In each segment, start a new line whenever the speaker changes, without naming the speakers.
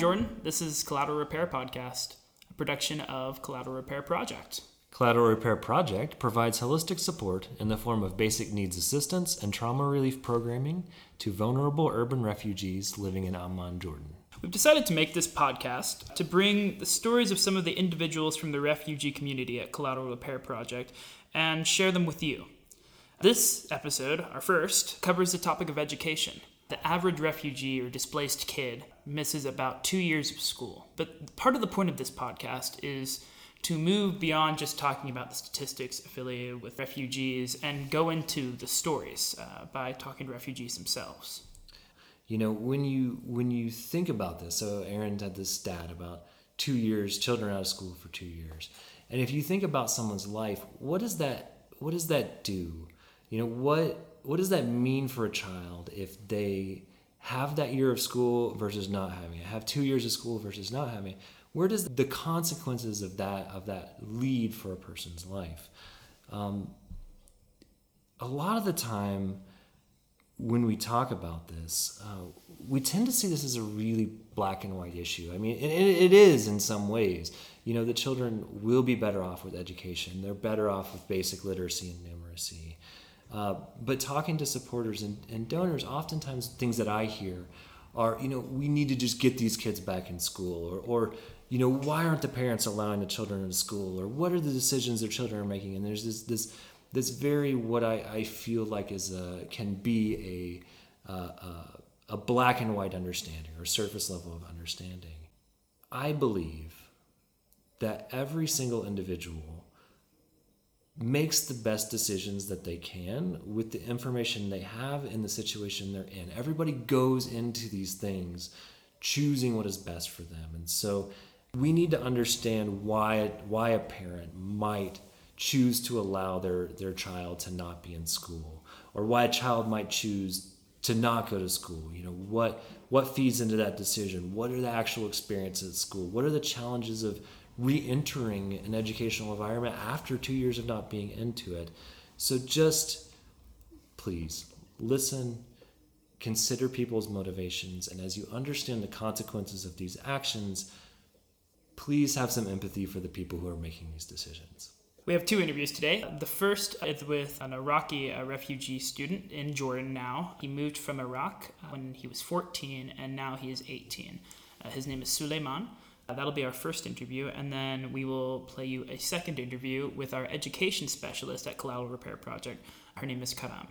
Jordan. This is Collateral Repair Podcast, a production of Collateral Repair Project.
Collateral Repair Project provides holistic support in the form of basic needs assistance and trauma relief programming to vulnerable urban refugees living in Amman, Jordan.
We've decided to make this podcast to bring the stories of some of the individuals from the refugee community at Collateral Repair Project and share them with you. This episode, our first, covers the topic of education. The average refugee or displaced kid misses about two years of school. But part of the point of this podcast is to move beyond just talking about the statistics affiliated with refugees and go into the stories uh, by talking to refugees themselves.
You know, when you when you think about this, so Aaron had this stat about two years, children out of school for two years, and if you think about someone's life, what does that what does that do? You know, what what does that mean for a child if they have that year of school versus not having it, have two years of school versus not having it? Where does the consequences of that of that lead for a person's life? Um, a lot of the time, when we talk about this, uh, we tend to see this as a really black and white issue. I mean, it, it is in some ways. You know, the children will be better off with education. They're better off with basic literacy and numeracy. Uh, but talking to supporters and, and donors, oftentimes things that I hear are, you know, we need to just get these kids back in school, or, or you know, why aren't the parents allowing the children in school, or what are the decisions their children are making? And there's this this this very what I, I feel like is a, can be a, a a black and white understanding or surface level of understanding. I believe that every single individual makes the best decisions that they can with the information they have in the situation they're in. Everybody goes into these things choosing what is best for them. And so we need to understand why why a parent might choose to allow their their child to not be in school or why a child might choose to not go to school you know what what feeds into that decision what are the actual experiences at school what are the challenges of re-entering an educational environment after two years of not being into it so just please listen consider people's motivations and as you understand the consequences of these actions please have some empathy for the people who are making these decisions
we have two interviews today. The first is with an Iraqi uh, refugee student in Jordan now. He moved from Iraq when he was 14 and now he is 18. Uh, his name is Suleiman. Uh, that'll be our first interview, and then we will play you a second interview with our education specialist at Collateral Repair Project. Her name is Karam.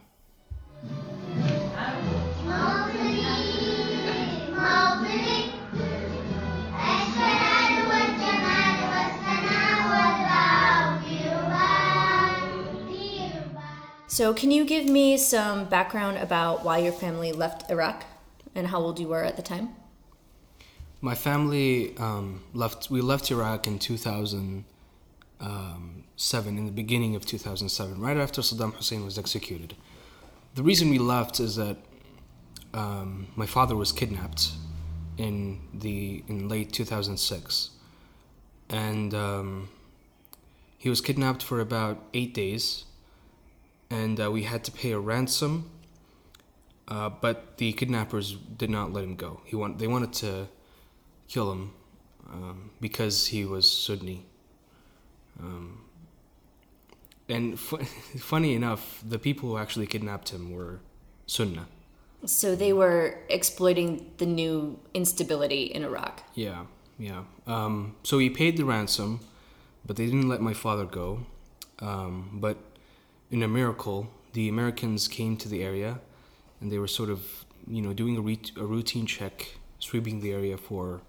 So, can you give me some background about why your family left Iraq and how old you were at the time?
My family um, left. We left Iraq in 2007, in the beginning of 2007, right after Saddam Hussein was executed. The reason we left is that um, my father was kidnapped in the in late 2006, and um, he was kidnapped for about eight days and uh, we had to pay a ransom. Uh, but the kidnappers did not let him go. He want, they wanted to kill him um, because he was Sunni. Um, and f- funny enough, the people who actually kidnapped him were Sunnah.
So they were exploiting the new instability in Iraq.
Yeah, yeah. Um, so he paid the ransom, but they didn't let my father go. Um, but in a miracle, the Americans came to the area and they were sort of, you know, doing a, re- a routine check, sweeping the area for,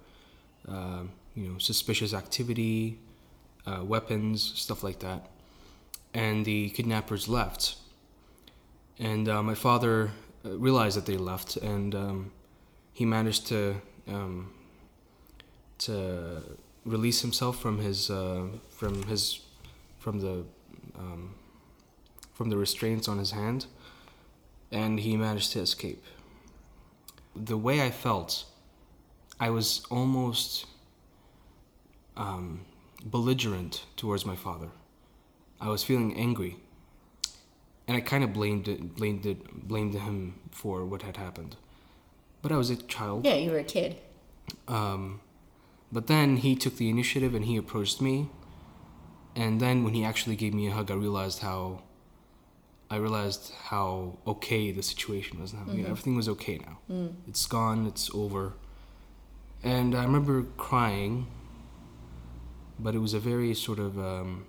uh, you know, suspicious activity, uh, weapons, stuff like that. And the kidnappers left. And uh, my father uh, realized that they left, and um, he managed to um, to release himself from his uh, from his from the um, from the restraints on his hand, and he managed to escape. The way I felt, I was almost um, belligerent towards my father. I was feeling angry, and I kind of blamed it, blamed it, blamed him for what had happened. But I was a child.
Yeah, you were a kid.
Um, but then he took the initiative and he approached me. And then when he actually gave me a hug, I realized how. I realized how okay the situation was now. You know, everything was okay now. It's gone. It's over. And I remember crying, but it was a very sort of. Um,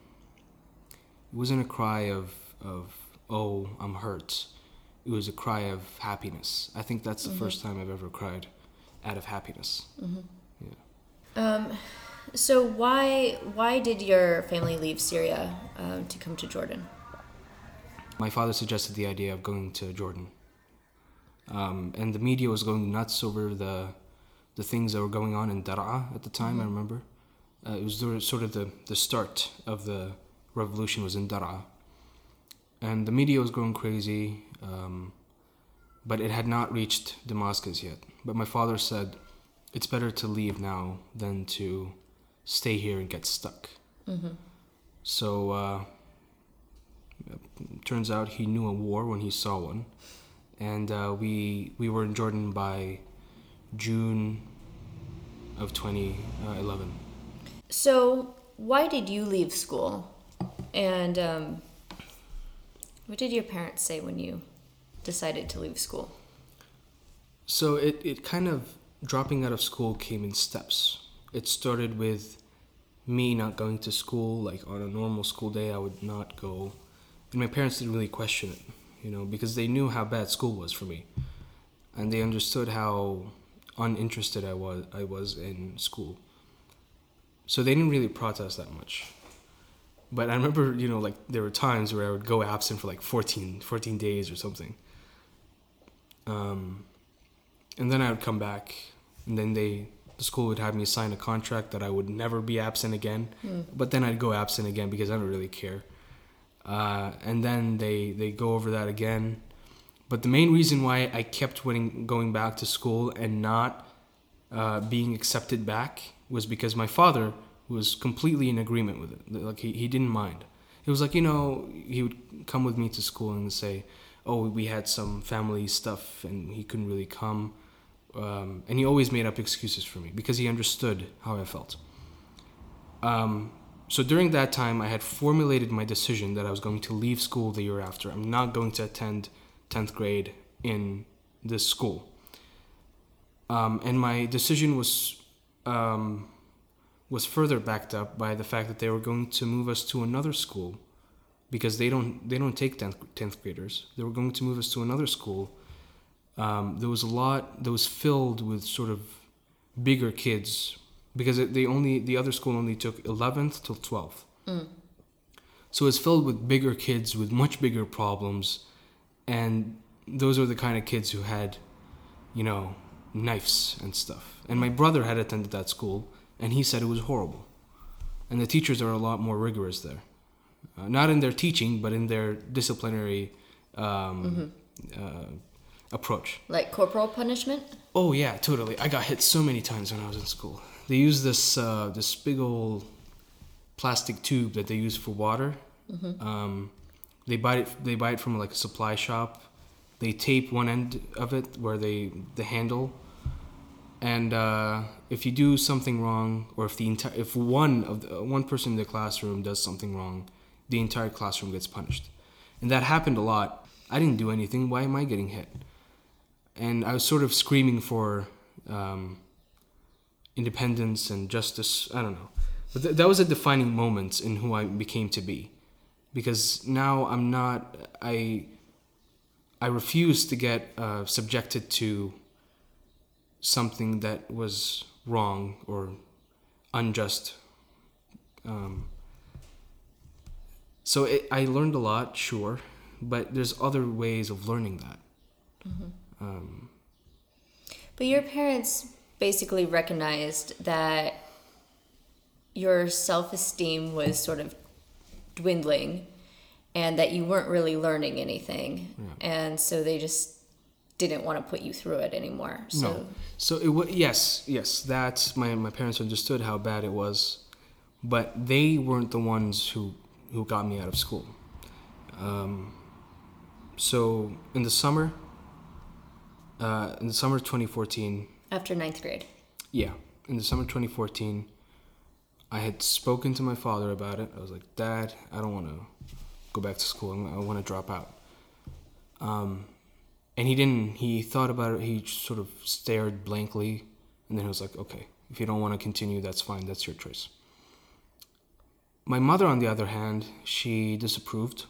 it wasn't a cry of of oh I'm hurt. It was a cry of happiness. I think that's the first time I've ever cried out of happiness. Yeah.
Um, so why why did your family leave Syria um, to come to Jordan?
my father suggested the idea of going to Jordan. Um, and the media was going nuts over the the things that were going on in Dar'a at the time, I remember. Uh, it was sort of the, the start of the revolution was in Dar'a. And the media was going crazy, um, but it had not reached Damascus yet. But my father said, it's better to leave now than to stay here and get stuck. So uh, turns out he knew a war when he saw one, and uh, we we were in Jordan by June of 2011.
So why did you leave school? And um, what did your parents say when you decided to leave school?
So it, it kind of dropping out of school came in steps. It started with me not going to school, like on a normal school day, I would not go. And my parents didn't really question it, you know, because they knew how bad school was for me. And they understood how uninterested I was I was in school. So they didn't really protest that much. But I remember, you know, like there were times where I would go absent for like 14, 14 days or something. Um, and then I would come back, and then they the school would have me sign a contract that I would never be absent again. But then I'd go absent again because I don't really care. Uh, and then they they go over that again. But the main reason why I kept winning, going back to school and not uh, being accepted back was because my father was completely in agreement with it. Like he, he didn't mind. It was like you know he would come with me to school and say, "Oh, we had some family stuff and he couldn't really come," um, and he always made up excuses for me because he understood how I felt. Um, so during that time, I had formulated my decision that I was going to leave school the year after. I'm not going to attend 10th grade in this school. Um, and my decision was um, was further backed up by the fact that they were going to move us to another school because they don't they don't take 10th, 10th graders. They were going to move us to another school. Um, there was a lot that was filled with sort of bigger kids because it, they only the other school only took 11th till 12th. So it's filled with bigger kids with much bigger problems, and those were the kind of kids who had, you know, knives and stuff. And my brother had attended that school, and he said it was horrible. And the teachers are a lot more rigorous there, uh, not in their teaching, but in their disciplinary um, uh, approach.
Like corporal punishment?
Oh yeah, totally. I got hit so many times when I was in school. They use this uh, this big old plastic tube that they use for water. Um, they buy it. They buy it from like a supply shop. They tape one end of it where they the handle, and uh, if you do something wrong, or if the entire if one of the, one person in the classroom does something wrong, the entire classroom gets punished, and that happened a lot. I didn't do anything. Why am I getting hit? and I was sort of screaming for um, independence and justice. I don't know, but th- that was a defining moment in who I became to be, because now I'm not. I I refuse to get uh, subjected to something that was wrong or unjust. Um, so it, I learned a lot, sure, but there's other ways of learning that. Um,
But your parents basically recognized that your self esteem was sort of dwindling and that you weren't really learning anything. And so they just didn't want to put you through it anymore. So
no. So it was yes, yes. That's my my parents understood how bad it was, but they weren't the ones who who got me out of school. Um, so in the summer, uh, in the summer of 2014,
after ninth grade.
Yeah, in the summer 2014, I had spoken to my father about it. I was like, Dad, I don't want to go back to school. I want to drop out. Um, and he didn't. He thought about it. He sort of stared blankly, and then he was like, "Okay, if you don't want to continue, that's fine. That's your choice." My mother, on the other hand, she disapproved,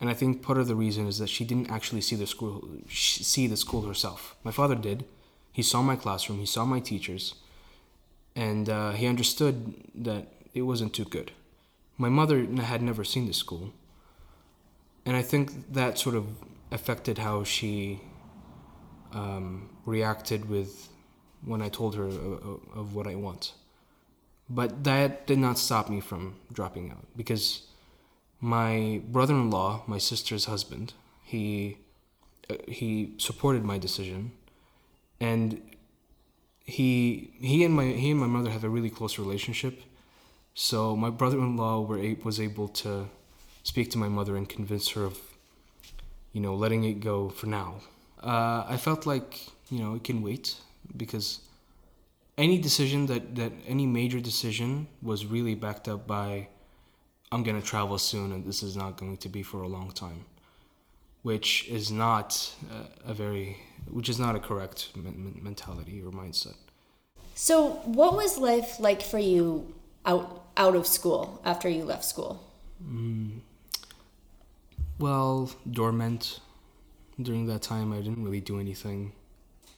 and I think part of the reason is that she didn't actually see the school see the school herself. My father did. He saw my classroom. He saw my teachers, and uh, he understood that it wasn't too good. My mother had never seen the school, and I think that sort of affected how she um, reacted with when I told her of, of, what I want. But that did not stop me from dropping out because my brother-in-law, my sister's husband, he uh, he supported my decision, and he he and my he and my mother have a really close relationship. So my brother-in-law were, was able to speak to my mother and convince her of you know, letting it go for now. Uh, I felt like, you know, it can wait because any decision that, that any major decision was really backed up by I'm to travel soon and this is not going to be for a long time, which is not a, a very, which is not a correct mentality or mindset.
So, what was life like for you out out of school after you left school?
Mm, well, dormant. During that time, I didn't really do anything.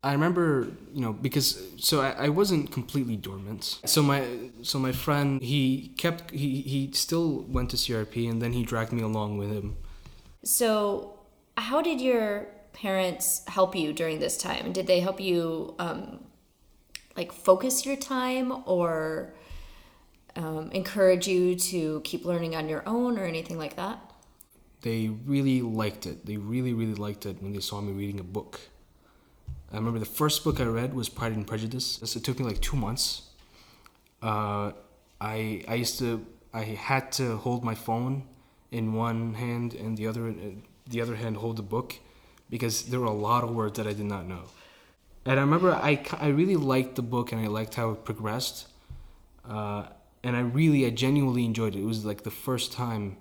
I remember, you know, because so I, I wasn't completely dormant. So my so my friend he kept he he still went to CRP and then he dragged me along with him.
So, how did your parents help you during this time? Did they help you um, like focus your time or um, encourage you to keep learning on your own or anything like that?
they really liked it. They really, really liked it when they saw me reading a book. I remember the first book I read was Pride and Prejudice. It took me like two months. Uh, I I used to I had to hold my phone in one hand and the other the other hand hold the book because there were a lot of words that I did not know. And I remember I, I really liked the book and I liked how it progressed. Uh, and I really I genuinely enjoyed it. It was like the first time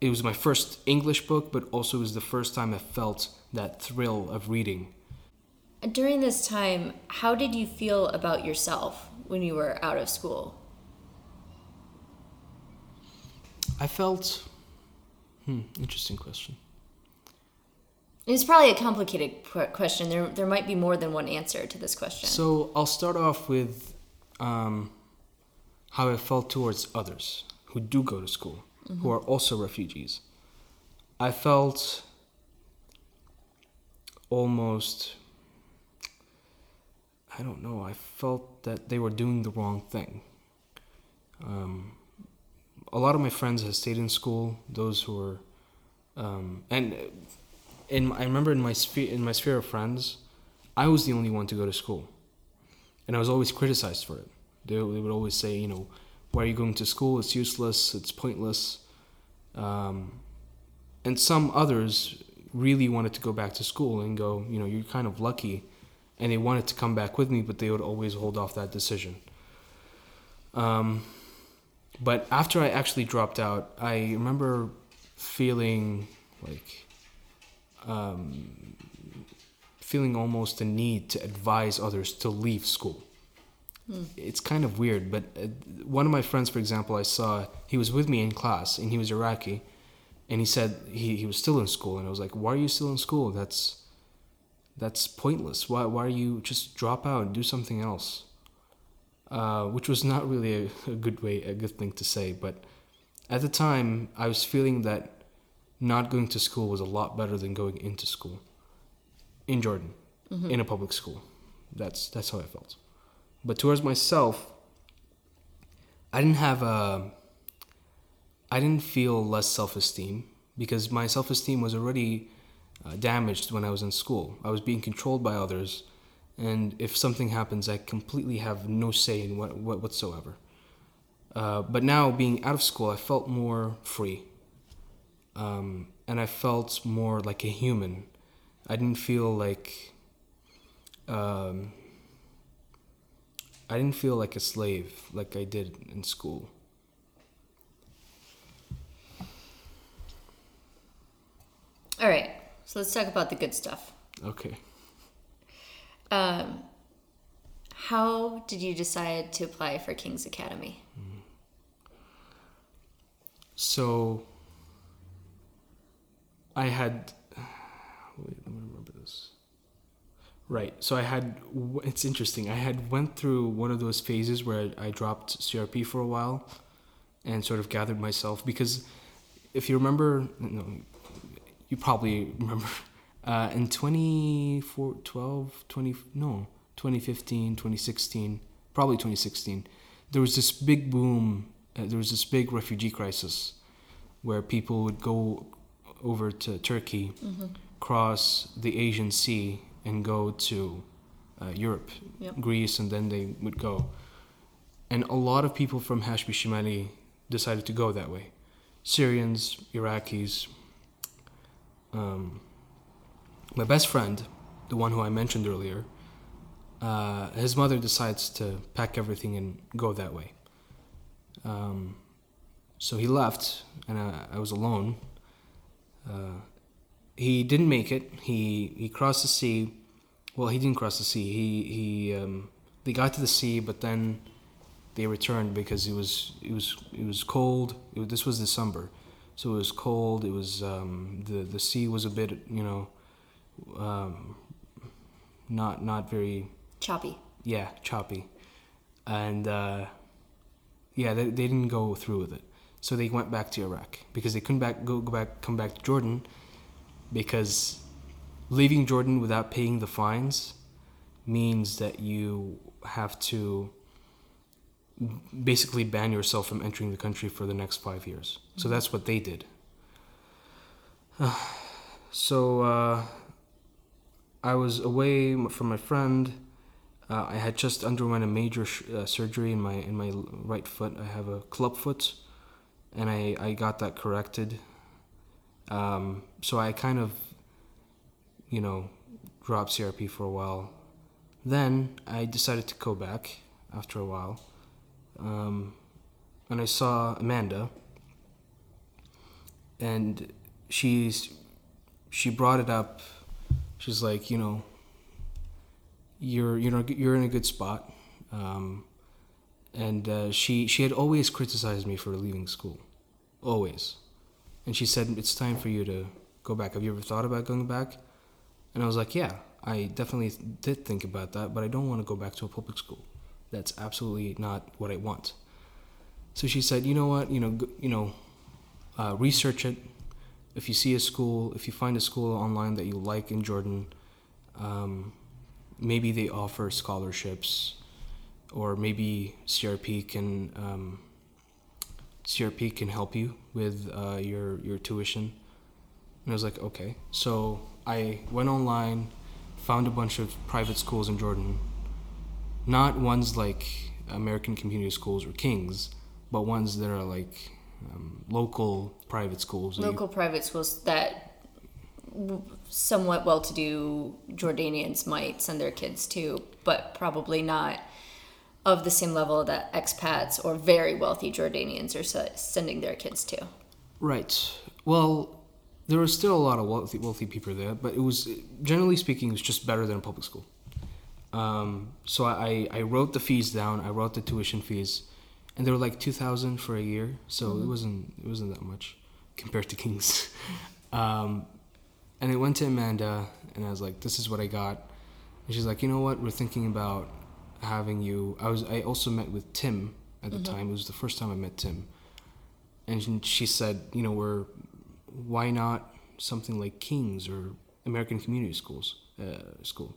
it was my first English book, but also it was the first time I felt that thrill of reading.
During this time, how did you feel about yourself when you were out of school?
I felt. Hmm, interesting question.
It's probably a complicated question. There, there might be more than one answer to this question.
So I'll start off with um, how I felt towards others who do go to school mm-hmm. who are also refugees. I felt almost, I don't know, I felt that they were doing the wrong thing. Um, a lot of my friends have stayed in school, those who were, um, and in, I remember in my, sphere, in my sphere of friends, I was the only one to go to school. And I was always criticized for it. They, they would always say, you know, why are you going to school? It's useless. It's pointless. Um, and some others really wanted to go back to school and go, you know, you're kind of lucky. And they wanted to come back with me, but they would always hold off that decision. Um, but after I actually dropped out, I remember feeling like um, feeling almost a need to advise others to leave school. Mm. It's kind of weird, but uh, one of my friends, for example, I saw he was with me in class, and he was Iraqi, and he said he, he was still in school, and I was like, "Why are you still in school? That's that's pointless. Why why are you just drop out and do something else?" Uh, which was not really a, a good way, a good thing to say, but at the time, I was feeling that not going to school was a lot better than going into school in Jordan, mm-hmm. in a public school. That's that's how I felt. But towards myself, I didn't have a. I didn't feel less self esteem because my self esteem was already uh, damaged when I was in school. I was being controlled by others, and if something happens, I completely have no say in what, what whatsoever. Uh, but now, being out of school, I felt more free, um, and I felt more like a human. I didn't feel like um, I didn't feel like a slave like I did in school.
All right, so let's talk about the good stuff.
Okay.
Um, how did you decide to apply for King's Academy?
So I had wait, let me remember this. Right. So I had it's interesting. I had went through one of those phases where I, dropped CRP for a while and sort of gathered myself because if you remember no you probably remember uh, in 2012 20 no 2015 2016 probably 2016 there was this big boom uh, there was this big refugee crisis where people would go over to Turkey cross the Aegean Sea and go to uh, Europe
Yep.
Greece and then they would go. And a lot of people from Hashmi Shamali decided to go that way. Syrians Iraqis um, my best friend, the one who I mentioned earlier, uh, his mother decides to pack everything and go that way. Um, so he left, and I, I was alone. Uh, he didn't make it. He he crossed the sea. Well, he didn't cross the sea. He he um, they got to the sea, but then they returned because it was it was it was cold. It, this was December, so it was cold. It was um, the the sea was a bit you know um, not not very
Choppy.
yeah choppy, and uh, yeah they, they didn't go through with it. So they went back to Iraq because they couldn't back go, go back come back to Jordan because leaving Jordan without paying the fines means that you have to basically ban yourself from entering the country for the next five years. So that's what they did. so uh, I was away from my friend. Uh, I had just underwent a major sh- uh, surgery in my in my right foot. I have a club foot, and I, I got that corrected. Um, so I kind of, you know, dropped CRP for a while. Then I decided to go back after a while, um, and I saw Amanda, and she's she brought it up. She's like, you know, you're you know you're in a good spot, um, and uh, she she had always criticized me for leaving school, always, and she said it's time for you to go back. Have you ever thought about going back? And I was like, yeah, I definitely did think about that, but I don't want to go back to a public school. That's absolutely not what I want. So she said, you know what, you know, you know, uh, research it. If you see a school, if you find a school online that you like in Jordan, um, maybe they offer scholarships, or maybe CRP can um, CRP can help you with uh, your your tuition. And I was like, okay. So I went online, found a bunch of private schools in Jordan, not ones like American community schools or King's, but ones that are like um, local private schools. that you-
Local private schools that somewhat well to do Jordanians might send their kids to, but probably not of the same level that expats or very wealthy Jordanians are se- sending their kids to.
Right. Well, there was still a lot of wealthy, wealthy people there, but it was generally speaking, it was just better than a public school. Um, so I, I wrote the fees down. I wrote the tuition fees, and they were like two thousand for a year. So it wasn't it wasn't that much compared to Kings. um, and I went to Amanda, and I was like, "This is what I got." And she's like, "You know what? We're thinking about having you." I was I also met with Tim at the time. It was the first time I met Tim and she said, you know, we're why not something like King's or American Community Schools uh, school?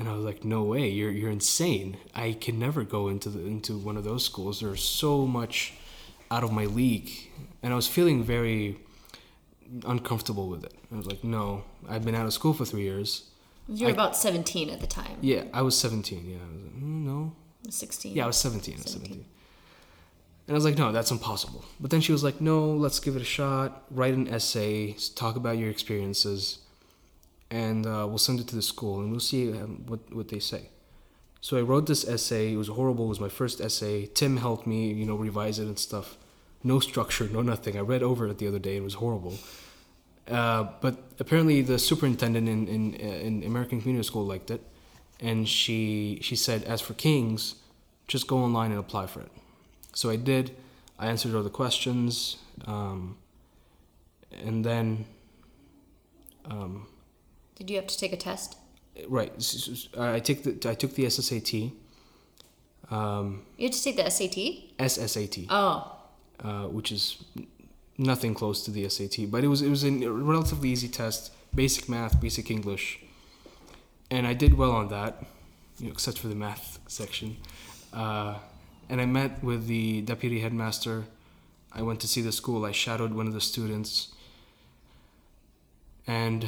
And I was like, no way, you're you're insane. I can never go into the into one of those schools. There's so much out of my league, and I was feeling very uncomfortable with it. I was like, no, I've been out of school for three years.
You were
I-
about 17 at the time.
Yeah, I was 17. Yeah, I was like, mm, no,
16.
yeah, I was 17. I was
17.
17. And I was like, no, that's impossible. But then she was like, no, let's give it a shot. Write an essay, talk about your experiences, and uh, we'll send it to the school and we'll see um, what, what they say. So I wrote this essay. It was horrible. It was my first essay. Tim helped me, you know, revise it and stuff. No structure, no nothing. I read over it the other day. It was horrible. Uh, but apparently, the superintendent in in, in American Community School liked it, and she she said, as for Kings, just go online and apply for it. So I did. I answered all the questions, um, and then. Um,
Did you have to take a test?
right, I take the I took the SSAT, um,
You had to take the SAT?
SSAT,
Oh,
uh, which is nothing close to the SAT, but it was it was a relatively easy test, basic math, basic English, and I did well on that, you know, except for the math section. Uh, and I met with the deputy headmaster. I went to see the school. I shadowed one of the students, and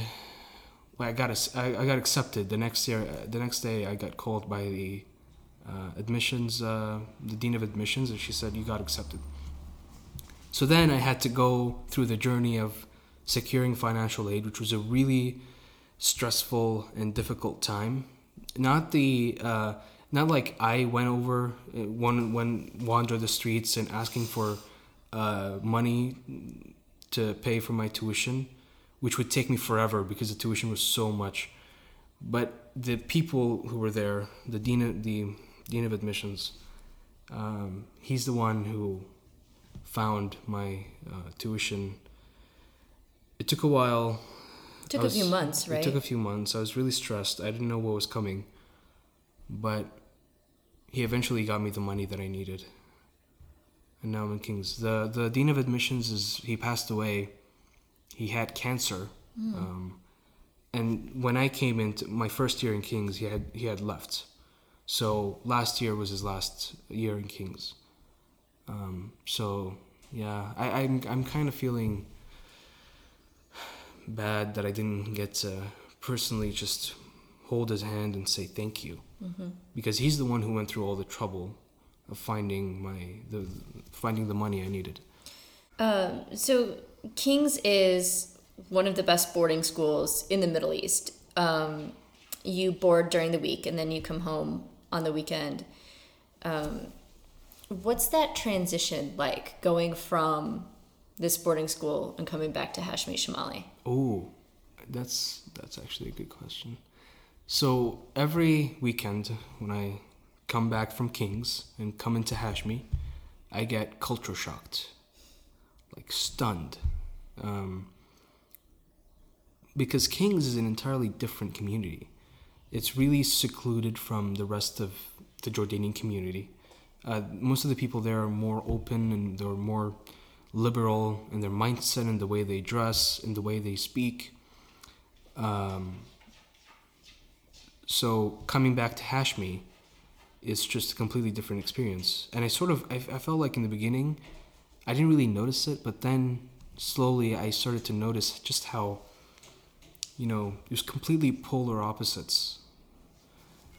well, I got I got accepted. The next year, uh, the next day, I got called by the uh, admissions, uh, the dean of admissions, and she said you got accepted. So then I had to go through the journey of securing financial aid, which was a really stressful and difficult time. Not the uh, not like I went over uh, one when wander the streets and asking for uh, money to pay for my tuition, which would take me forever because the tuition was so much. But the people who were there, the dean of, the dean of admissions, um, he's the one who found my uh, tuition. It took a while.
It took
I
a
was-
few months, right?
It took a few months. I was really stressed. I didn't know what was coming. But he eventually got me the money that I needed. And now I'm in King's. The the dean of admissions is he passed away. He had cancer. Um, and when I came into my first year in King's, he had he had left. So last year was his last year in King's. Um, so yeah, I, I'm I'm kind of feeling bad that I didn't get to personally just hold his hand and say thank you, because he's the one who went through all the trouble of finding my the finding the money I needed.
Um, so King's is one of the best boarding schools in the Middle East. Um, you board during the week and then you come home on the weekend. Um, what's that transition like going from this boarding school and coming back to Hashmi Shamali?
Oh, that's that's actually a good question. So every weekend when I come back from Kings and come into Hashmi, I get culture shocked, like stunned, um, because Kings is an entirely different community. It's really secluded from the rest of the Jordanian community. Uh, most of the people there are more open and they're more liberal in their mindset and the way they dress and the way they speak. Um, so coming back to Hashmi is just a completely different experience. And I sort of, I, I felt like in the beginning, I didn't really notice it, but then slowly I started to notice just how, you know, it was completely polar opposites.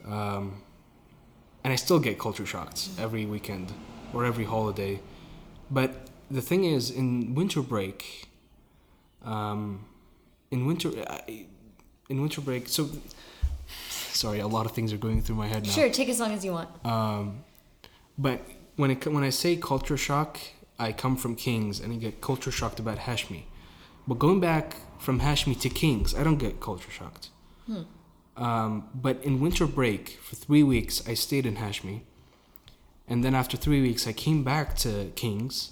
Um, and I still get culture shocks every weekend or every holiday. But the thing is, in winter break, um, in winter, I, in winter break, so sorry, a lot of things are going through my head now.
Sure, take as long as you want.
Um, but when it, when I say culture shock, I come from Kings and I get culture shocked about Hashmi. But going back from Hashmi to Kings, I don't get culture shocked. Um, but in winter break, for three weeks, I stayed in Hashmi. And then after three weeks, I came back to Kings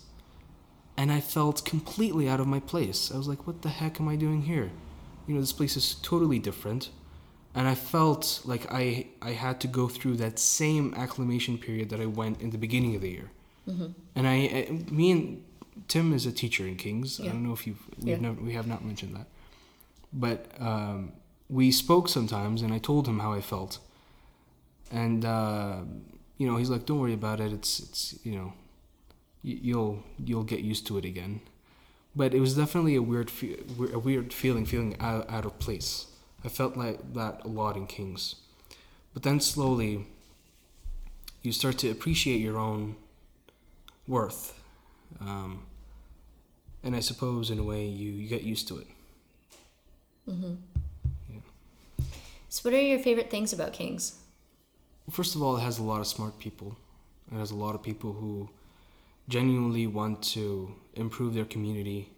and I felt completely out of my place. I was like, what the heck am I doing here? You know, this place is totally different. And I felt like I, I had to go through that same acclimation period that I went in the beginning of the year. And I, I, me and Tim is a teacher in Kings. I don't know if you've, we've
Yeah.
never, we have not mentioned that. But um, we spoke sometimes, and I told him how I felt. And uh, you know, he's like, "Don't worry about it. It's it's you know, y- you'll you'll get used to it again." But it was definitely a weird fe- a weird feeling, feeling out, out of place. I felt like that a lot in Kings, but then slowly, you start to appreciate your own worth, um, and I suppose in a way you, you get used to it.
So, what are your favorite things about Kings?
first of all, it has a lot of smart people. It has a lot of people who genuinely want to improve their community.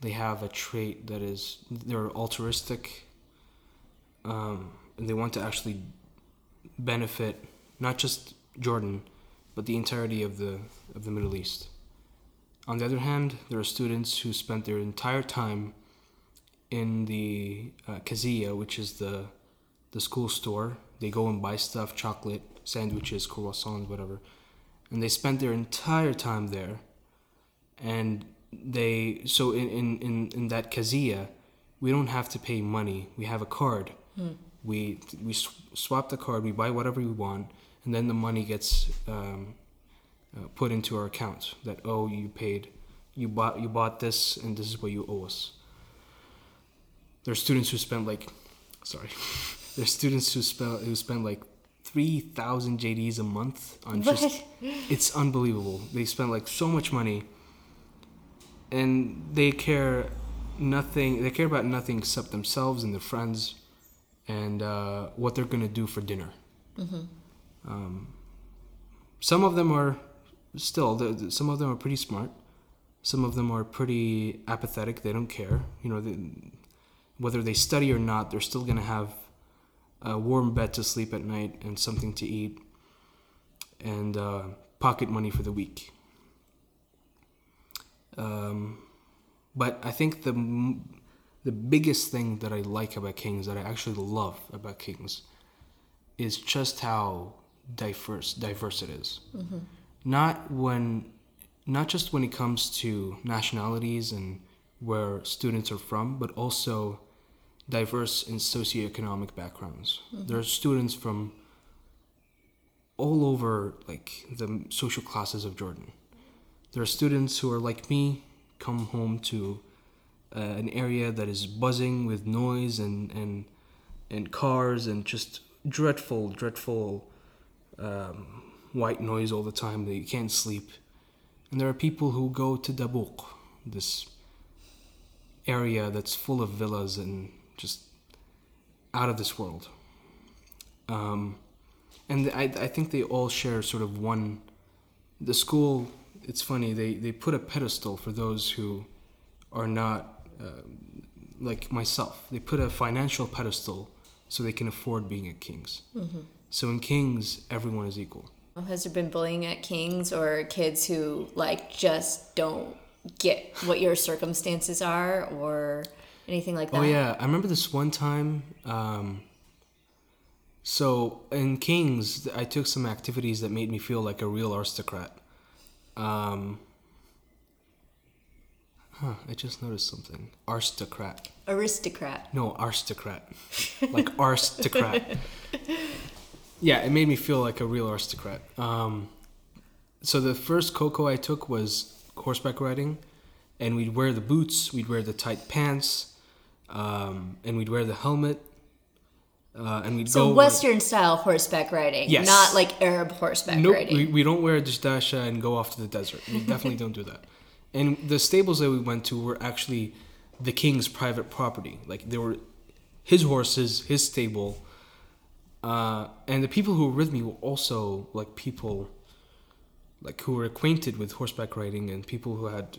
They have a trait that is they're altruistic, um, and they want to actually benefit not just Jordan, but the entirety of the of the Middle East. On the other hand, there are students who spent their entire time in the uh, Kazia, which is the the school store. They go and buy stuff, chocolate, sandwiches, croissants, whatever, and they spent their entire time there. And they so in in in, in that Kazia, we don't have to pay money. We have a card. We we sw- swap the card. We buy whatever we want, and then the money gets um, uh, put into our account. That oh, you paid, you bought you bought this, and this is what you owe us. There are students who spend like, sorry, there's students who spend who spend like three thousand JDs a month on just. It's unbelievable. They spend like so much money, and they care nothing. They care about nothing except themselves and their friends, and uh, what they're gonna do for dinner. Um, some of them are still. the- the- Some of them are pretty smart. Some of them are pretty apathetic. They don't care. You know, they, whether they study or not, they're still gonna have a warm bed to sleep at night and something to eat, and uh, pocket money for the week. Um, but I think the the biggest thing that I like about Kings, that I actually love about Kings, is just how diverse diverse it is. Not when, not just when it comes to nationalities and where students are from, but also diverse in socioeconomic backgrounds. There are students from all over like the social classes of Jordan. There are students who are like me, come home to uh, an area that is buzzing with noise and and and cars and just dreadful, dreadful um, white noise all the time that you can't sleep. And there are people who go to Dabouq, this area that's full of villas and just out of this world. Um, and I, I think they all share sort of one. The school, it's funny, they, they put a pedestal for those who are not uh, like myself. They put a financial pedestal so they can afford being at King's. So in King's, everyone is equal.
Has there been bullying at Kings or kids who like just don't get what your circumstances are or anything like that?
Oh yeah, I remember this one time. Um, so in Kings, I took some activities that made me feel like a real aristocrat. Um, huh, I just noticed something. Aristocrat.
Aristocrat.
No, aristocrat. like aristocrat. yeah, it made me feel like a real aristocrat. Um, so the first cocoa I took was horseback riding, and we'd wear the boots, we'd wear the tight pants, um, and we'd wear the helmet, uh, and we'd go.
So
go.
Western style horseback riding,
Yes.
not like Arab horseback
Nope,
riding.
we, we don't wear a dishdasha and go off to the desert. We definitely don't do that. And the stables that we went to were actually the king's private property. Like they were his horses, his stable, uh, and the people who were with me were also like people like who were acquainted with horseback riding and people who had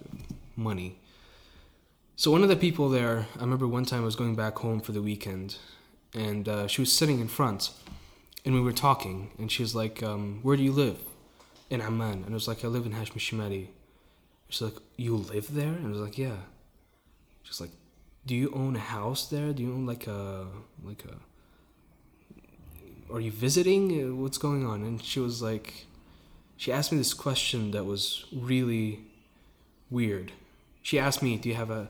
money. So one of the people there, I remember one time I was going back home for the weekend, and uh, she was sitting in front, and we were talking, and she was like, um, "Where do you live?" In Amman, and I was like, "I live in Hashmi Shamali." She's like, "You live there?" And I was like, "Yeah." She's like, "Do you own a house there? Do you own like a like a? Are you visiting? Uh, What's going on?" And she was like, she asked me this question that was really weird. She asked me, "Do you have a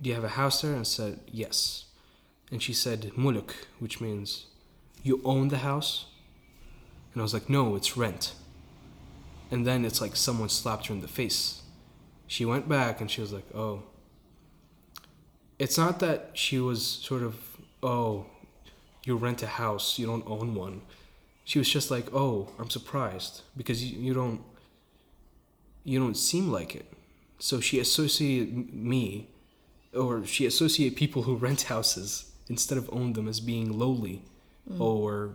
do you have a house there?" And I said, "Yes." And she said, "Muluk," which means you own the house. And I was like, "No, it's rent." And then it's like someone slapped her in the face. She went back and she was like, "Oh." It's not that she was sort of, "Oh, you rent a house, you don't own one." She was just like, "Oh, I'm surprised because you, you don't you don't seem like it." So she associated me or she associated people who rent houses instead of own them as being lowly or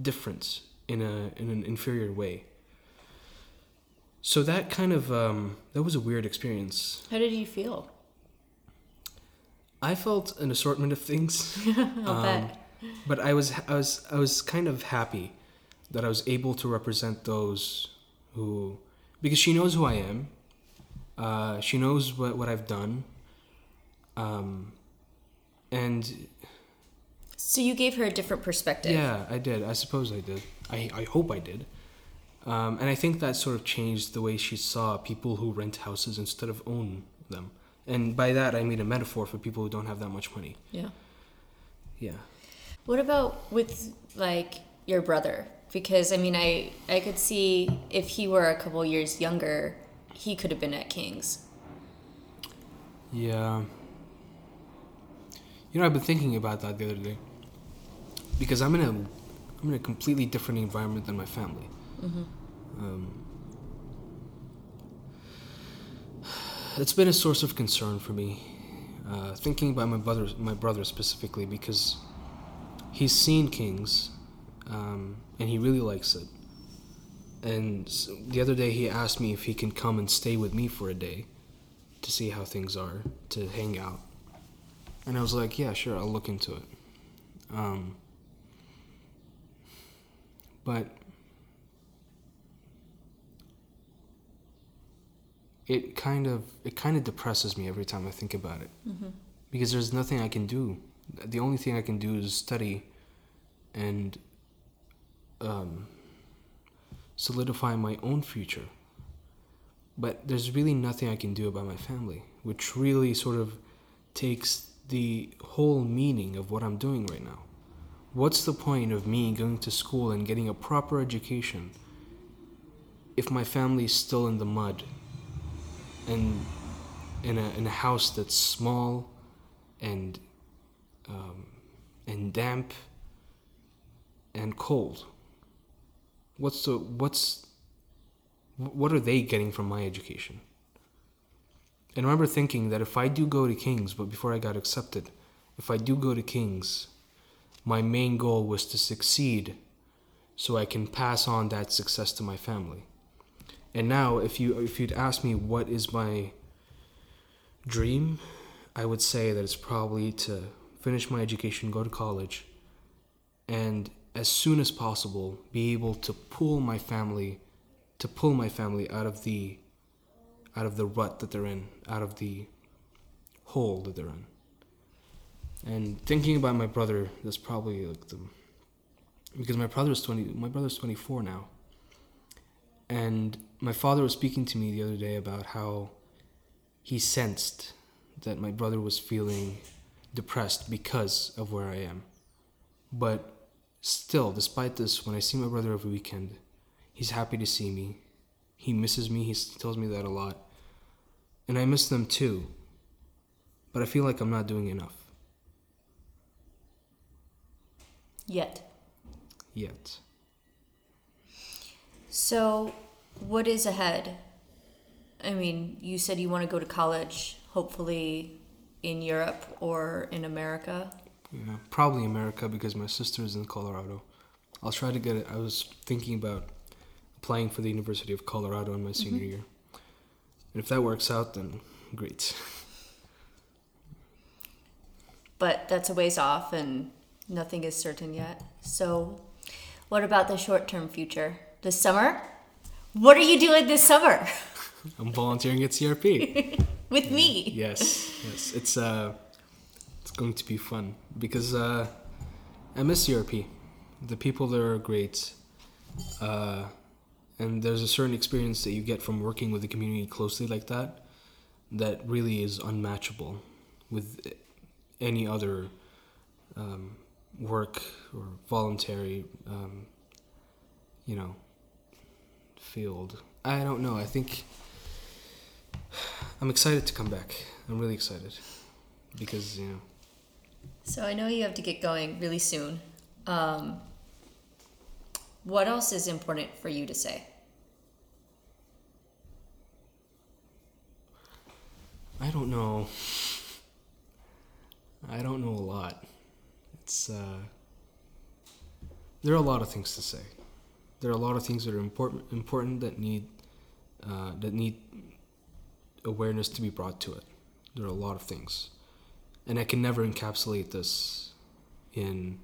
different in a in an inferior way. So that kind of um, that was a weird experience.
How did you feel?
I felt an assortment of things.
I'll
Um,
bet.
but I was I was I was kind of happy that I was able to represent those who because she knows who I am. Uh, she knows what, what I've done. Um, and
So you gave her a different perspective.
yeah, I did. I suppose I did. I, I hope I did. Um, and I think that sort of changed the way she saw people who rent houses instead of own them. And by that, I mean a metaphor for people who don't have that much money.
Yeah.
Yeah.
What about with like your brother? Because I mean, I I could see if he were a couple years younger, he could have been at King's.
Yeah. You know, I've been thinking about that the other day. Because I'm in a, I'm in a completely different environment than my family. Um, it's been a source of concern for me, uh, thinking about my brother, my brother specifically, because he's seen King's, um, and he really likes it. And the other day, he asked me if he can come and stay with me for a day to see how things are, to hang out. And I was like, yeah, sure, I'll look into it. Um, but it kind of it kind of depresses me every time I think about it because there's nothing I can do. The only thing I can do is study and um, solidify my own future but there's really nothing I can do about my family, which really sort of takes the whole meaning of what I'm doing right now. What's the point of me going to school and getting a proper education if my family's still in the mud and in a, in a house that's small and um, and damp and cold? What's the what's what are they getting from my education? And I remember thinking that if I do go to King's, but before I got accepted, if I do go to King's, my main goal was to succeed so I can pass on that success to my family. And now if you if you'd ask me what is my dream, I would say that it's probably to finish my education, go to college, and as soon as possible be able to pull my family to pull my family out of the out of the rut that they're in, out of the hole that they're in. And thinking about my brother, that's probably like the because my brother's twenty my brother's twenty four now. And my father was speaking to me the other day about how he sensed that my brother was feeling depressed because of where I am. But still, despite this, when I see my brother every weekend, He's happy to see me. He misses me. He tells me that a lot. And I miss them too. But I feel like I'm not doing enough
Yet.
yet.
So, what is ahead? I mean, you said you want to go to college, hopefully in Europe or in America.
Yeah, probably America because my sister is in Colorado. I'll try to get it. I was thinking about applying for the University of Colorado in my mm-hmm. senior year. And if that works out, then great.
But that's a ways off and nothing is certain yet. So, what about the short term future? This summer? What are you doing this summer
I'm volunteering at CRP.
with me?
yes, yes. It's uh, it's going to be fun because uh, I miss CRP. The people there are great, uh, and there's a certain experience that you get from working with the community closely like that, that really is unmatchable with any other um, work or voluntary, um, you know, field. I don't know. I think. I'm excited to come back. I'm really excited because you know
So, I know you have to get going really soon. Um, what else is important for you to say?
I don't know. I don't know a lot. It's uh there are a lot of things to say. There are a lot of things that are important important that need uh, that need awareness to be brought to it. There are a lot of things, and I can never encapsulate this in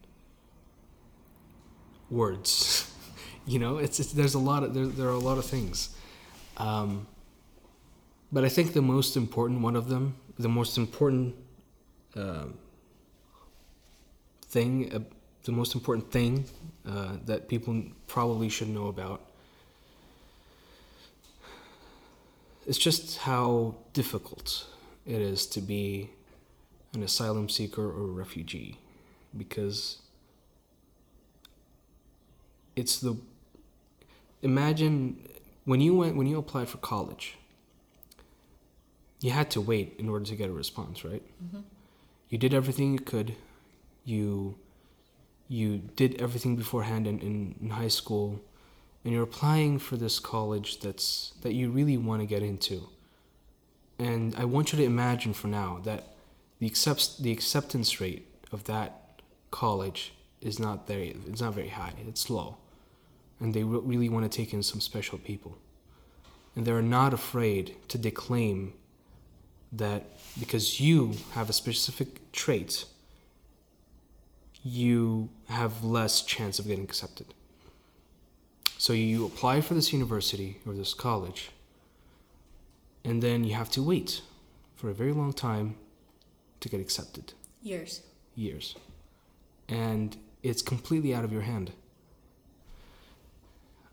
words. you know, it's, it's there's a lot of there, there are a lot of things, um, but I think the most important one of them, the most important um thing, uh, the most important thing uh, that people probably should know about. It's just how difficult it is to be an asylum seeker or a refugee because it's the imagine when you went when you applied for college you had to wait in order to get a response right? You did everything you could. You you did everything beforehand in, in, in high school and you're applying for this college that's that you really want to get into. And i want you to imagine for now that the accepts the acceptance rate of that college is not very it's not very high. It's low. And they re- really want to take in some special people. And they're not afraid to declaim that because you have a specific trait you have less chance of getting accepted so you apply for this university or this college and then you have to wait for a very long time to get accepted
Years.
years. And it's completely out of your hand.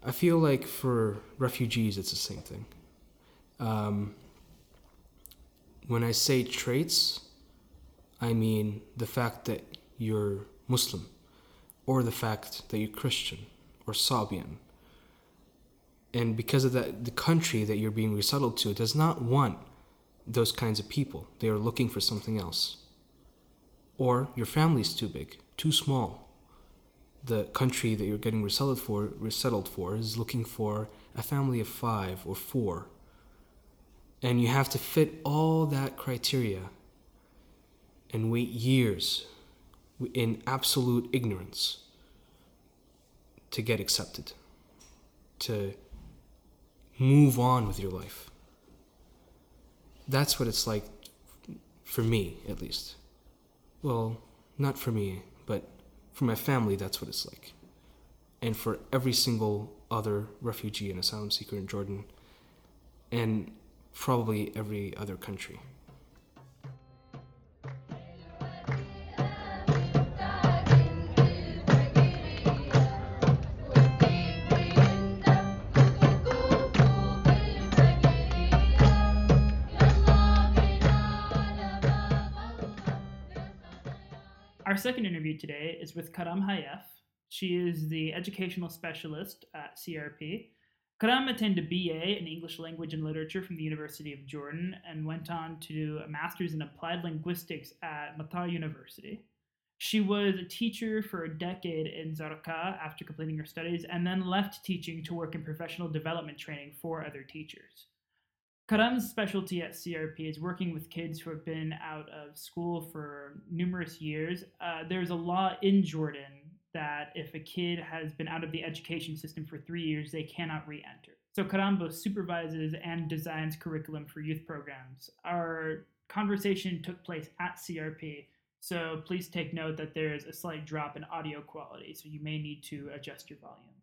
I feel like for refugees, it's the same thing. Um, when I say traits, I mean the fact that you're Muslim, or the fact that you're Christian or Sabian. And because of that, the country that you're being resettled to does not want those kinds of people. They are looking for something else or your family's too big, too small. The country that you're getting resettled for, resettled for is looking for a family of five or four. And you have to fit all that criteria and wait years in absolute ignorance to get accepted, to move on with your life. That's what it's like for me, at least. Well, not for me, but for my family, that's what it's like. And for every single other refugee and asylum seeker in Jordan, and probably every other country.
Second interview today is with Karam Hayef. She is the educational specialist at CRP. Karam attained a BA in English Language and Literature from the University of Jordan and went on to do a master's in applied linguistics at Mu'tah University. She was a teacher for a decade in Zarqa after completing her studies and then left teaching to work in professional development training for other teachers. Karam's specialty at CRP is working with kids who have been out of school for numerous years. Uh, there's a law in Jordan that if a kid has been out of the education system for three years, they cannot re enter. So Karam both supervises and designs curriculum for youth programs. Our conversation took place at CRP, so please take note that there is a slight drop in audio quality, so you may need to adjust your volume.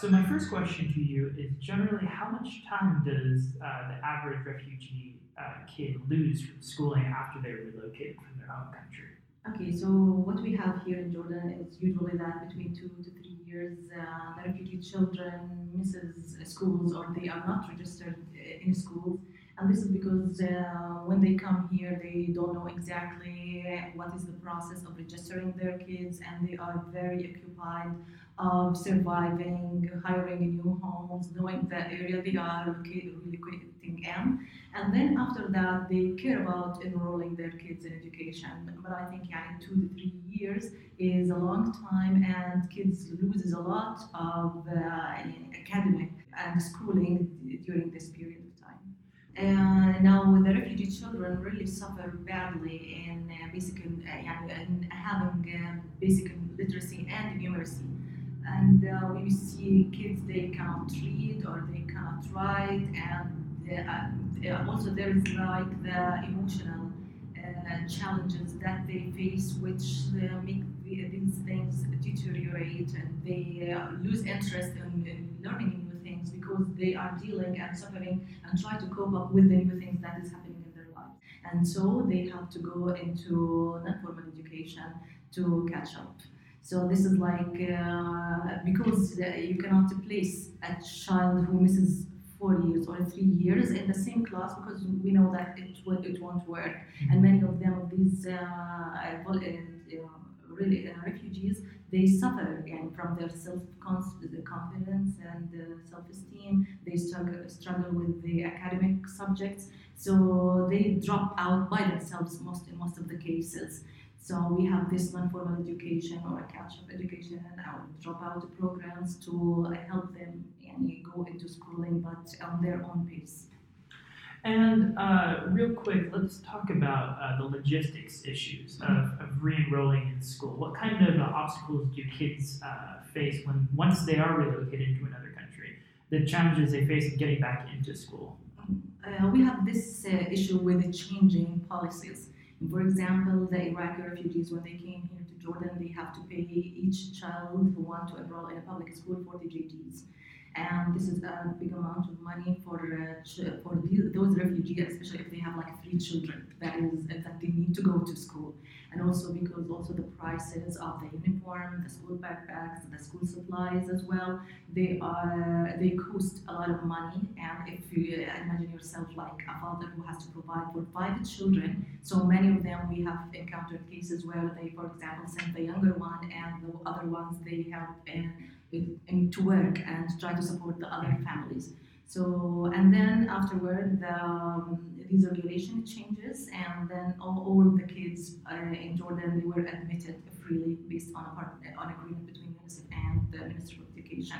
So my first question to you is generally how much time does uh, the average refugee uh, kid lose from schooling after they're relocated from their home country?
Okay, so what we have here in Jordan is usually that between two to three years, uh, the refugee children misses schools or they are not registered uh, in schools, and this is because uh, when they come here, they don't know exactly what is the process of registering their kids, and they are very occupied of surviving, hiring new homes, knowing the area they are relocating in. And then after that, they care about enrolling their kids in education. But I think yeah, two to three years is a long time, and kids loses a lot of uh, academic and schooling during this period of time. Now the refugee children really suffer badly in uh, basic uh, in having uh, basic literacy and numeracy and uh, we see kids they cannot read or they cannot write, and uh, uh, also there is like the emotional uh, challenges that they face, which uh, make these things deteriorate, and they uh, lose interest in, in learning new things because they are dealing and suffering and try to cope up with the new things that is happening in their life. And so they have to go into non-formal education to catch up. So this is like uh, because uh, you cannot place a child who misses four years or three years in the same class because we know that it will, it won't work. And many of them these uh, uh, really uh, refugees they suffer again from their self confidence and uh, self esteem. They struggle struggle with the academic subjects, so they drop out by themselves most in most of the cases. So we have this non-formal education or a catch-up education or dropout programs to help them and go into schooling, but on their own pace.
And uh, real quick, let's talk about uh, the logistics issues of, of re-enrolling in school. What kind of uh, obstacles do kids uh, face when once they are relocated to another country? The challenges they face in getting back into school.
Uh, we have this uh, issue with the changing policies. For example, the Iraqi refugees, when they came here to Jordan, they have to pay each child who want to enroll in a public school 40 JDs and this is a big amount of money for uh, for the, those refugees, especially if they have like three children. That is that they need to go to school, and also because also the prices of the uniform, the school backpacks, the school supplies as well, they are they cost a lot of money. And if you imagine yourself like a father who has to provide for five children, so many of them we have encountered cases where they, for example, send the younger one, and the other ones they have. Uh, in, to work and try to support the other families. So, and then afterward, the um, these regulation changes, and then all, all the kids uh, in Jordan they were admitted freely based on a part, on agreement between UNICEF and the Ministry of Education.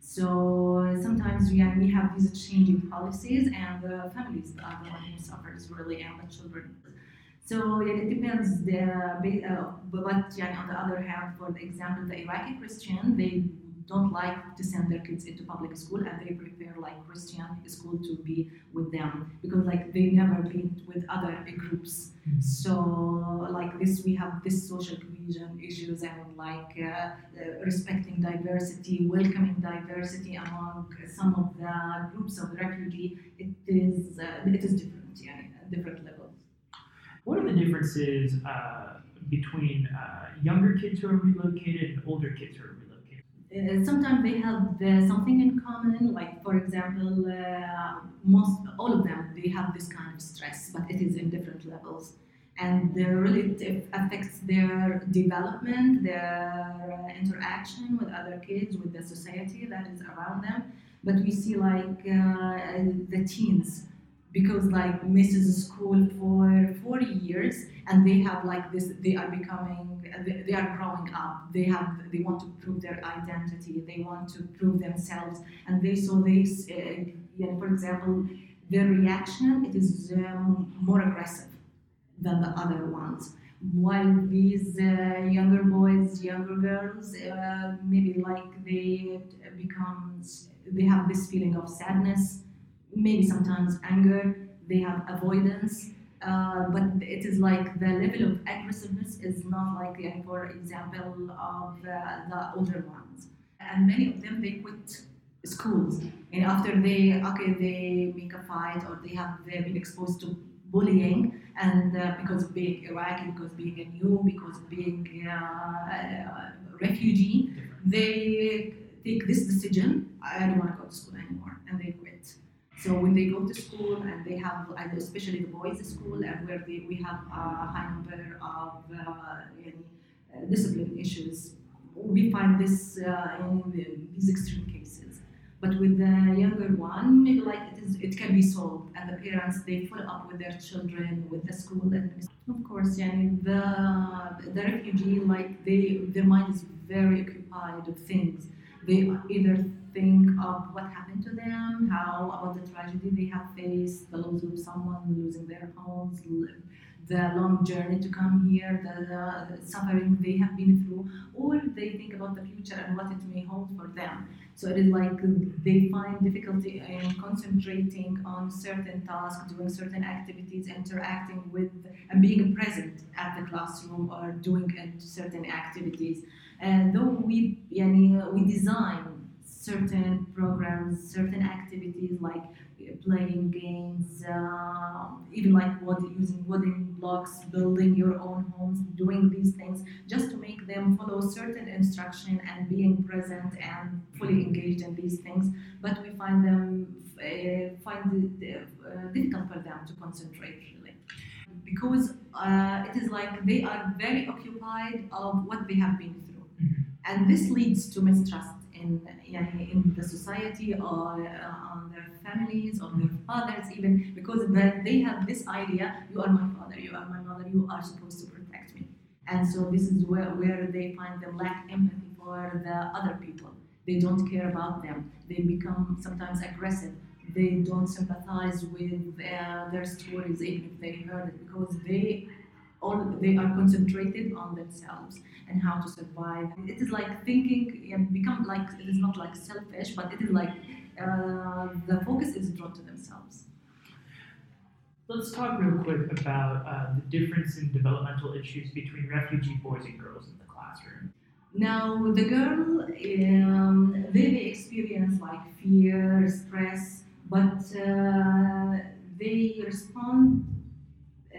So sometimes we, we have these changing policies, and the families are the one who suffers really, and the children. So yeah, it depends. The, uh, but yeah, on the other hand, for the example, the Iraqi Christian, they don't like to send their kids into public school and they prefer like Christian school to be with them because like they never been with other groups. Mm-hmm. So like this, we have this social cohesion issues and like uh, uh, respecting diversity, welcoming diversity among some of the groups of refugee. It is uh, it is different, yeah, different levels.
What are the differences uh, between uh, younger kids who are relocated and older kids who are relocated?
Uh, sometimes they have uh, something in common like for example uh, most all of them they have this kind of stress but it is in different levels and really it affects their development their uh, interaction with other kids with the society that is around them but we see like the teens because like misses school for four years and they have like this they are becoming they are growing up. They have they want to prove their identity. They want to prove themselves. And they so they uh, yeah, for example their reaction it is um, more aggressive than the other ones. While these uh, younger boys younger girls uh, maybe like they become they have this feeling of sadness maybe sometimes anger, they have avoidance, uh, but it is like the level of aggressiveness is not like, for example, of uh, the older ones. And many of them, they quit schools. And after they, okay, they make a fight or they have they been exposed to bullying, and uh, because of being Iraqi, because being a new, because of being uh, a refugee, they take this decision, I don't want to go to school anymore, and they quit. So when they go to school and they have, especially the boys' school, and where they, we have a high number of uh, uh, discipline issues, we find this uh, in the, these extreme cases. But with the younger one, maybe like it is, it can be solved, and the parents they follow up with their children, with the school, and of course, yeah, the the refugee like they their mind is very occupied with things. They either think of what happened to them, how about the tragedy they have faced, the loss of someone losing their homes, the long journey to come here, the, the suffering they have been through, or they think about the future and what it may hold for them. So it is like they find difficulty in concentrating on certain tasks, doing certain activities, interacting with and being present at the classroom or doing certain activities. And though we, yani, we design certain programs, certain activities like playing games, uh, even like wood, using wooden blocks, building your own homes, doing these things just to make them follow certain instruction and being present and fully engaged in these things. But we find them uh, find it uh, difficult for them to concentrate really because uh, it is like they are very occupied of what they have been through,
Mhm.
and this leads to mistrust in يعني, in the society or uh, on their families or their fathers even because that they have this idea you are my father you are my mother you are supposed to protect me and so this is where, where they find them lack empathy for the other people they don't care about them they become sometimes aggressive they don't sympathize with uh, their stories even if they heard it because they all they are concentrated on themselves and how to survive. It is like thinking and become like it is not like selfish, but it is like uh, the focus is drawn to themselves.
Let's talk real quick about uh, the difference in developmental issues between refugee boys and girls in the classroom.
Now the girl, um, they may experience like fear, stress, but uh, they respond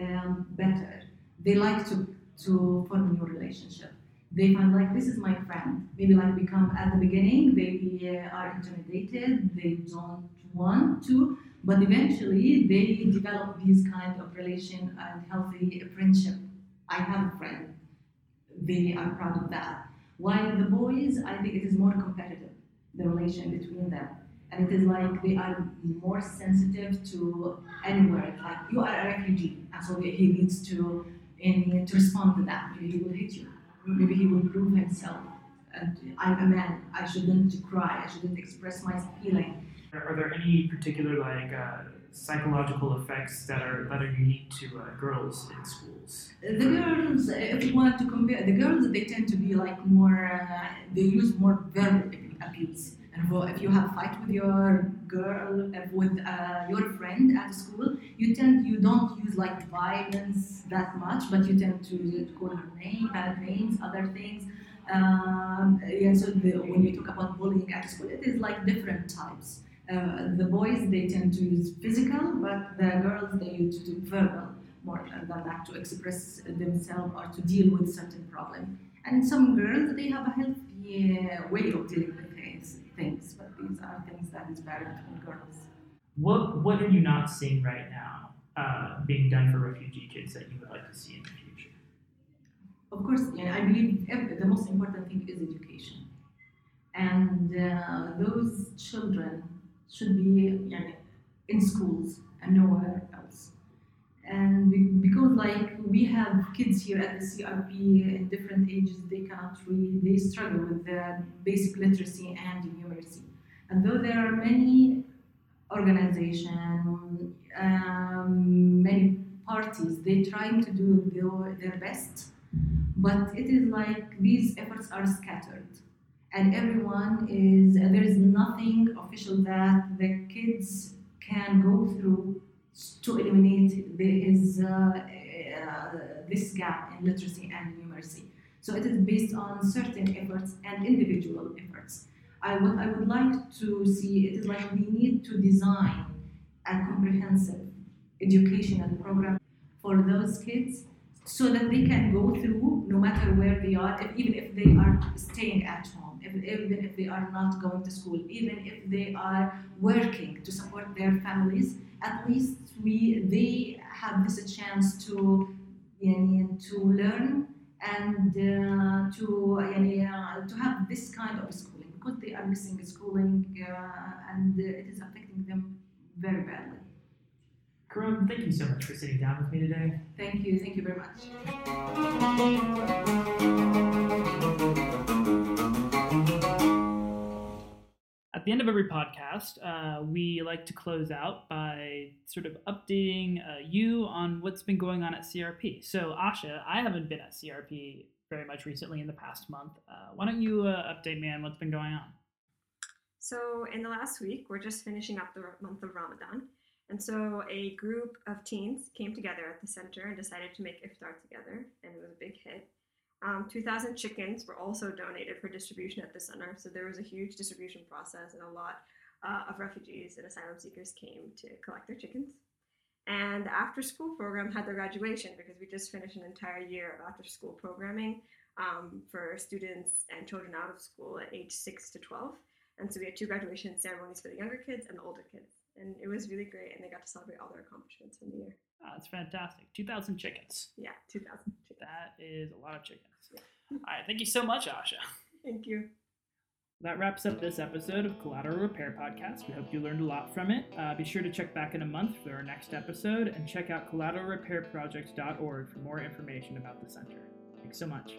um, better. They like to to form a new relationship. They find like this is my friend. Maybe like become at the beginning they uh, are intimidated. They don't want to, but eventually they develop these kind of relation and healthy friendship. I have a friend. They are proud of that. While the boys, I think it is more competitive, the relation between them. And it is like they are more sensitive to anywhere. Like you are a refugee, and so he needs to and to respond to that. Maybe he will hit you. Maybe he will prove himself. And I'm a man. I shouldn't cry. I shouldn't express my feeling.
Are, are there any particular like uh, psychological effects that are that are unique to uh, girls in schools?
The girls, if you want to compare, the girls they tend to be like more. Uh, they use more verbal abuse. If you have fight with your girl, uh, with uh, your friend at school, you tend you don't use like violence that much, but you tend to call her name, bad names, other things. Um, yeah, so the, when we talk about bullying at school, it is like different types. Uh, the boys they tend to use physical, but the girls they use to do verbal more than that to express themselves or to deal with certain problem. And some girls they have a healthy uh, way of dealing with things, but these are things that is better between girls.
What what are you not seeing right now uh, being done for refugee kids that you would like to see in the future?
Of course, yeah, I believe the most important thing is education, and uh, those children should be yeah, in schools and nowhere. And because like we have kids here at the CRP in different ages, they cannot read, they struggle with the basic literacy and numeracy. And though there are many organizations, um, many parties, they trying to do their, their best but it is like these efforts are scattered and everyone is there is nothing official that the kids can go through to eliminate the, his uh, uh, this gap in literacy and numeracy. So it is based on certain efforts and individual efforts. I, what I would like to see it is like we need to design a comprehensive educational program for those kids so that they can go through no matter where they are, if, even if they are staying at home, if, even if they are not going to school, even if they are working to support their families, at least we they have this chance to you know, to learn and uh, to you uh, know, to have this kind of schooling because they are missing schooling uh, and it is affecting them very badly.
Karam, thank you so much for sitting down with me today.
Thank you, thank you very much.
At the the end of every podcast, uh, we like to close out by sort of updating uh, you on what's been going on at CRP. So, Asha, I haven't been at CRP very much recently in the past month. Uh, why don't you uh, update me on what's been going on?
So, in the last week, we're just finishing up the month of Ramadan. And so, a group of teens came together at the center and decided to make iftar together, and it was a big hit. Um, 2,000 chickens were also donated for distribution at the center, so there was a huge distribution process, and a lot uh, of refugees and asylum seekers came to collect their chickens. And the after school program had their graduation because we just finished an entire year of after school programming um, for students and children out of school at age 6 to 12. And so we had two graduation ceremonies for the younger kids and the older kids. And it was really great, and they got to celebrate all their accomplishments from the year.
Oh, that's fantastic. 2,000 chickens.
Yeah, 2,000 chickens.
That is a lot of chickens. All right, thank you so much, Asha.
Thank you.
That wraps up this episode of Collateral Repair Podcast. We hope you learned a lot from it. Uh, be sure to check back in a month for our next episode and check out collateralrepairproject.org for more information about the center. Thanks so much.